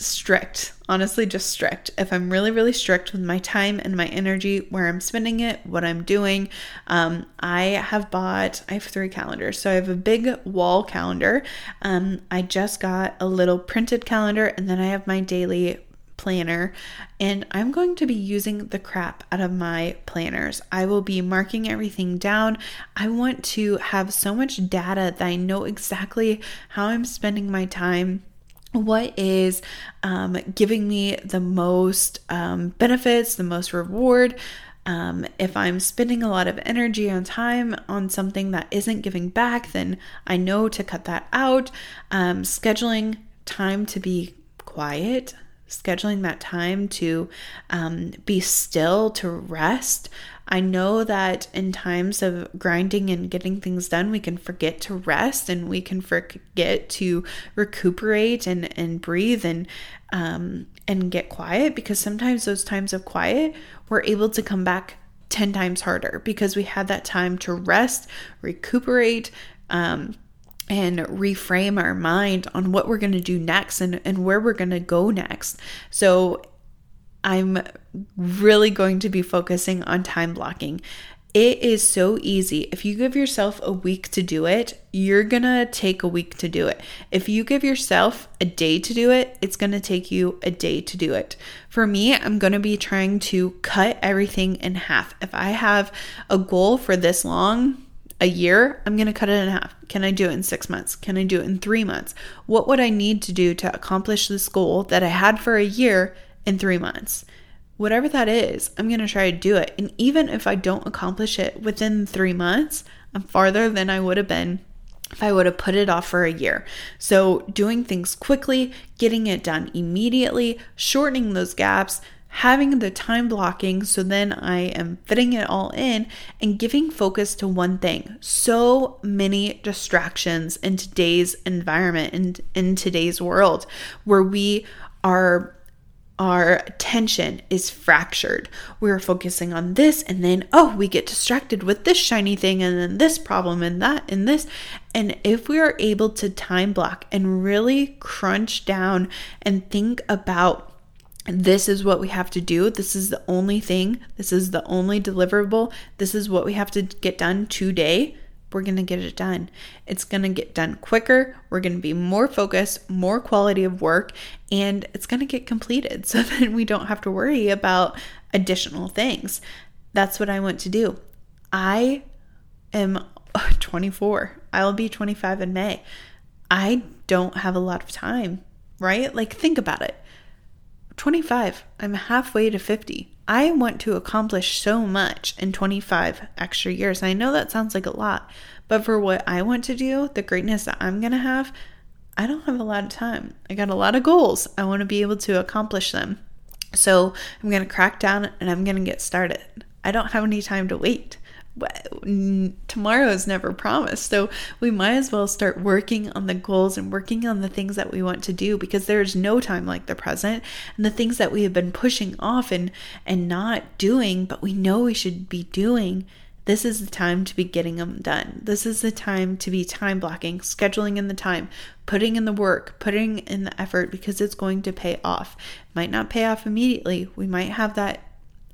strict. Honestly, just strict. If I'm really, really strict with my time and my energy, where I'm spending it, what I'm doing, um, I have bought, I have three calendars. So I have a big wall calendar. Um, I just got a little printed calendar, and then I have my daily planner and I'm going to be using the crap out of my planners. I will be marking everything down. I want to have so much data that I know exactly how I'm spending my time what is um, giving me the most um, benefits, the most reward. Um, if I'm spending a lot of energy and time on something that isn't giving back, then I know to cut that out. Um, scheduling time to be quiet, scheduling that time to um, be still, to rest. I know that in times of grinding and getting things done, we can forget to rest and we can forget to recuperate and, and breathe and um, and get quiet because sometimes those times of quiet we're able to come back 10 times harder because we had that time to rest, recuperate, um, and reframe our mind on what we're going to do next and, and where we're going to go next. So I'm really going to be focusing on time blocking. It is so easy. If you give yourself a week to do it, you're gonna take a week to do it. If you give yourself a day to do it, it's gonna take you a day to do it. For me, I'm gonna be trying to cut everything in half. If I have a goal for this long, a year, I'm going to cut it in half. Can I do it in six months? Can I do it in three months? What would I need to do to accomplish this goal that I had for a year in three months? Whatever that is, I'm going to try to do it. And even if I don't accomplish it within three months, I'm farther than I would have been if I would have put it off for a year. So, doing things quickly, getting it done immediately, shortening those gaps, having the time blocking so then I am fitting it all in and giving focus to one thing. So many distractions in today's environment and in today's world where we are our attention is fractured. We're focusing on this, and then, oh, we get distracted with this shiny thing, and then this problem, and that, and this. And if we are able to time block and really crunch down and think about this is what we have to do. This is the only thing. This is the only deliverable. This is what we have to get done today. We're going to get it done. It's going to get done quicker. We're going to be more focused, more quality of work, and it's going to get completed so that we don't have to worry about additional things. That's what I want to do. I am 24. I'll be 25 in May. I don't have a lot of time, right? Like, think about it. 25. I'm halfway to 50. I want to accomplish so much in 25 extra years. And I know that sounds like a lot, but for what I want to do, the greatness that I'm going to have, I don't have a lot of time. I got a lot of goals. I want to be able to accomplish them. So I'm going to crack down and I'm going to get started. I don't have any time to wait tomorrow is never promised. So we might as well start working on the goals and working on the things that we want to do because there's no time like the present. And the things that we have been pushing off and, and not doing, but we know we should be doing. This is the time to be getting them done. This is the time to be time blocking, scheduling in the time, putting in the work, putting in the effort because it's going to pay off. It might not pay off immediately. We might have that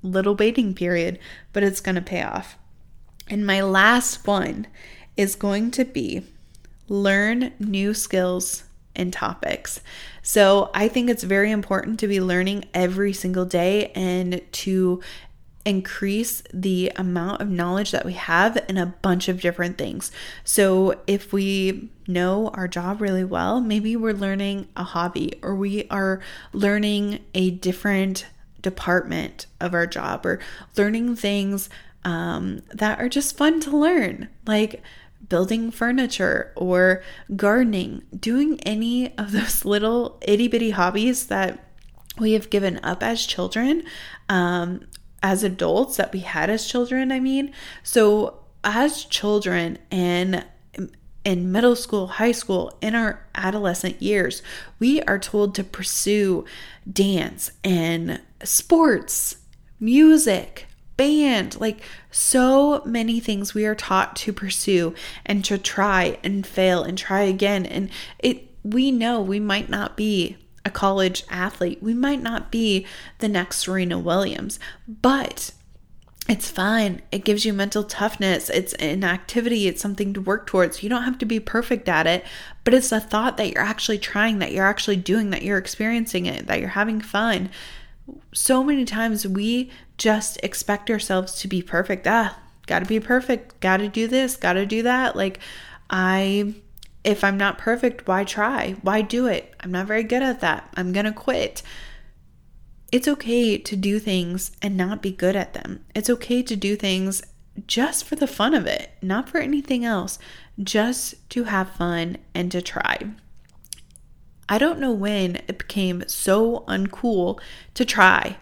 little waiting period, but it's going to pay off. And my last one is going to be learn new skills and topics. So I think it's very important to be learning every single day and to increase the amount of knowledge that we have in a bunch of different things. So if we know our job really well, maybe we're learning a hobby or we are learning a different department of our job or learning things um, that are just fun to learn, like building furniture or gardening, doing any of those little itty bitty hobbies that we have given up as children, um, as adults that we had as children, I mean. So, as children and in middle school, high school, in our adolescent years, we are told to pursue dance and sports, music, band, like so many things we are taught to pursue and to try and fail and try again. And it we know we might not be a college athlete. We might not be the next Serena Williams, but it's fine. It gives you mental toughness. It's an activity, it's something to work towards. You don't have to be perfect at it, but it's a thought that you're actually trying, that you're actually doing, that you're experiencing it, that you're having fun. So many times we just expect ourselves to be perfect. Ah, gotta be perfect, gotta do this, gotta do that. Like, I, if I'm not perfect, why try? Why do it? I'm not very good at that. I'm gonna quit. It's okay to do things and not be good at them. It's okay to do things just for the fun of it, not for anything else, just to have fun and to try. I don't know when it became so uncool to try,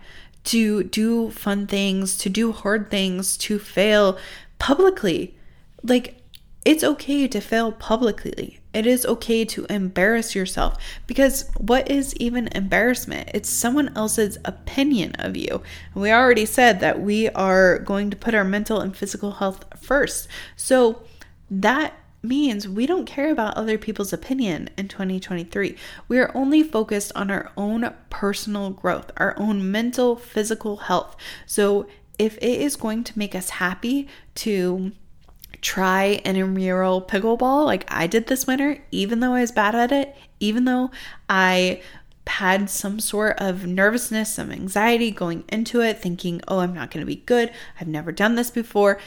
to do fun things, to do hard things, to fail publicly. Like, it's okay to fail publicly. It is okay to embarrass yourself because what is even embarrassment? It's someone else's opinion of you. And We already said that we are going to put our mental and physical health first. So that means we don't care about other people's opinion in 2023. We are only focused on our own personal growth, our own mental, physical health. So if it is going to make us happy to try an intramural pickleball like I did this winter, even though I was bad at it, even though I had some sort of nervousness, some anxiety going into it, thinking, oh, I'm not going to be good. I've never done this before.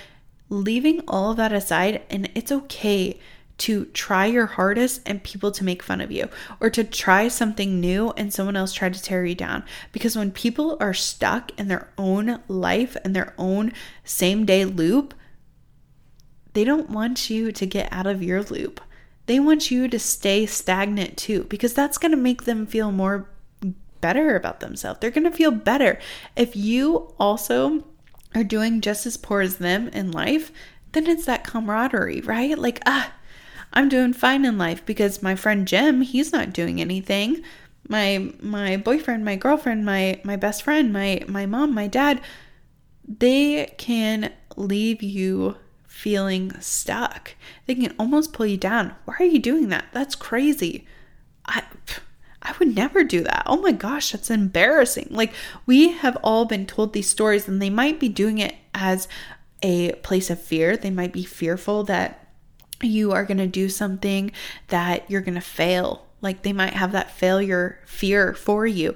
Leaving all of that aside, and it's okay to try your hardest and people to make fun of you, or to try something new and someone else try to tear you down. Because when people are stuck in their own life and their own same day loop, they don't want you to get out of your loop. They want you to stay stagnant too, because that's going to make them feel more better about themselves. They're going to feel better. If you also are doing just as poor as them in life, then it's that camaraderie, right? Like, ah, I'm doing fine in life because my friend Jim, he's not doing anything. My my boyfriend, my girlfriend, my my best friend, my my mom, my dad, they can leave you feeling stuck. They can almost pull you down. Why are you doing that? That's crazy. I I would never do that. Oh my gosh, that's embarrassing. Like we have all been told these stories and they might be doing it as a place of fear. They might be fearful that you are going to do something that you're going to fail. Like they might have that failure fear for you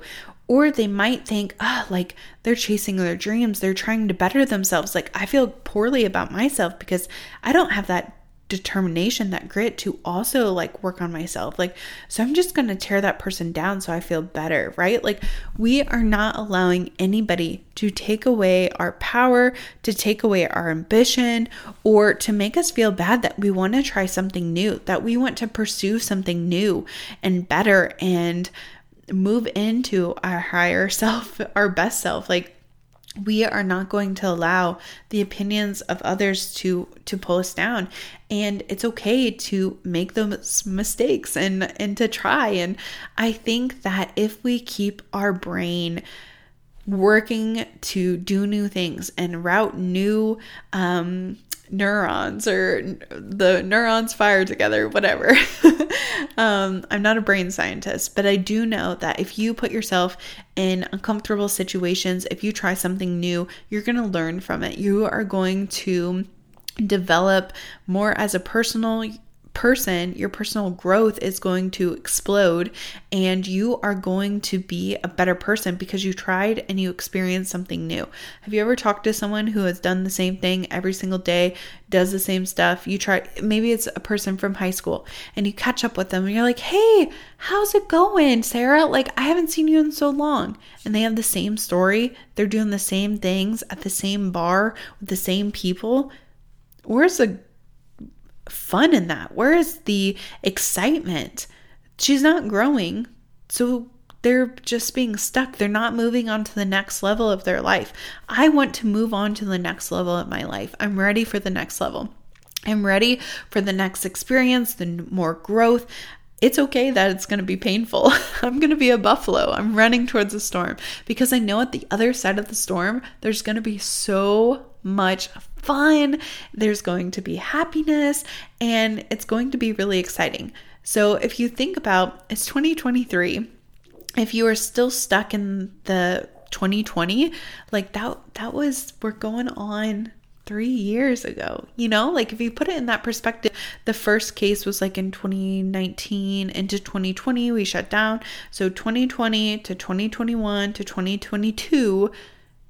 or they might think, ah, oh, like they're chasing their dreams, they're trying to better themselves. Like I feel poorly about myself because I don't have that determination, that grit to also like work on myself. Like, so I'm just going to tear that person down so I feel better, right? Like, we are not allowing anybody to take away our power, to take away our ambition, or to make us feel bad that we want to try something new, that we want to pursue something new and better and move into our higher self, our best self. Like we are not going to allow the opinions of others to to pull us down. And it's okay to make those mistakes and and to try. And i think that if we keep our brain working to do new things and route new um neurons or the neurons fire together, whatever. um, I'm not a brain scientist, but I do know that if you put yourself in uncomfortable situations, if you try something new, you're going to learn from it. You are going to develop more as a personal person, your personal growth is going to explode and you are going to be a better person because you tried and you experienced something new. Have you ever talked to someone who has done the same thing every single day, does the same stuff? You try, maybe it's a person from high school and you catch up with them and you're like, hey, how's it going, Sarah? Like, I haven't seen you in so long. And they have the same story, they're doing the same things at the same bar with the same people. Where's the fun in that? Where is the excitement? She's not growing. So they're just being stuck. They're not moving on to the next level of their life. I want to move on to the next level of my life. I'm ready for the next level. I'm ready for the next experience, the more growth. It's okay that it's going to be painful. I'm going to be a buffalo. I'm running towards the storm because I know at the other side of the storm, there's going to be so much fun, there's going to be happiness, and it's going to be really exciting. So, if you think about it's 2023, if you are still stuck in the 2020, like that that was we're going on 3 years ago. You know, like if you put it in that perspective, the first case was like in 2019 into 2020 we shut down. So 2020 to 2021 to 2022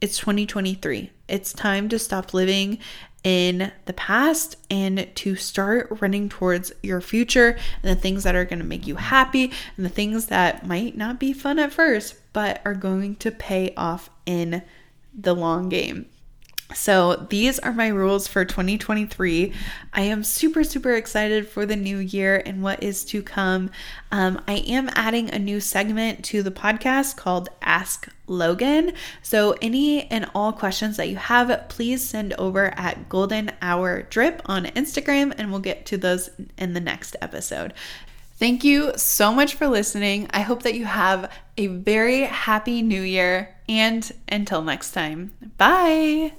it's 2023. It's time to stop living in the past and to start running towards your future and the things that are going to make you happy and the things that might not be fun at first, but are going to pay off in the long game. So, these are my rules for 2023. I am super, super excited for the new year and what is to come. Um, I am adding a new segment to the podcast called Ask Logan. So, any and all questions that you have, please send over at Golden Hour Drip on Instagram, and we'll get to those in the next episode. Thank you so much for listening. I hope that you have a very happy new year. And until next time, bye.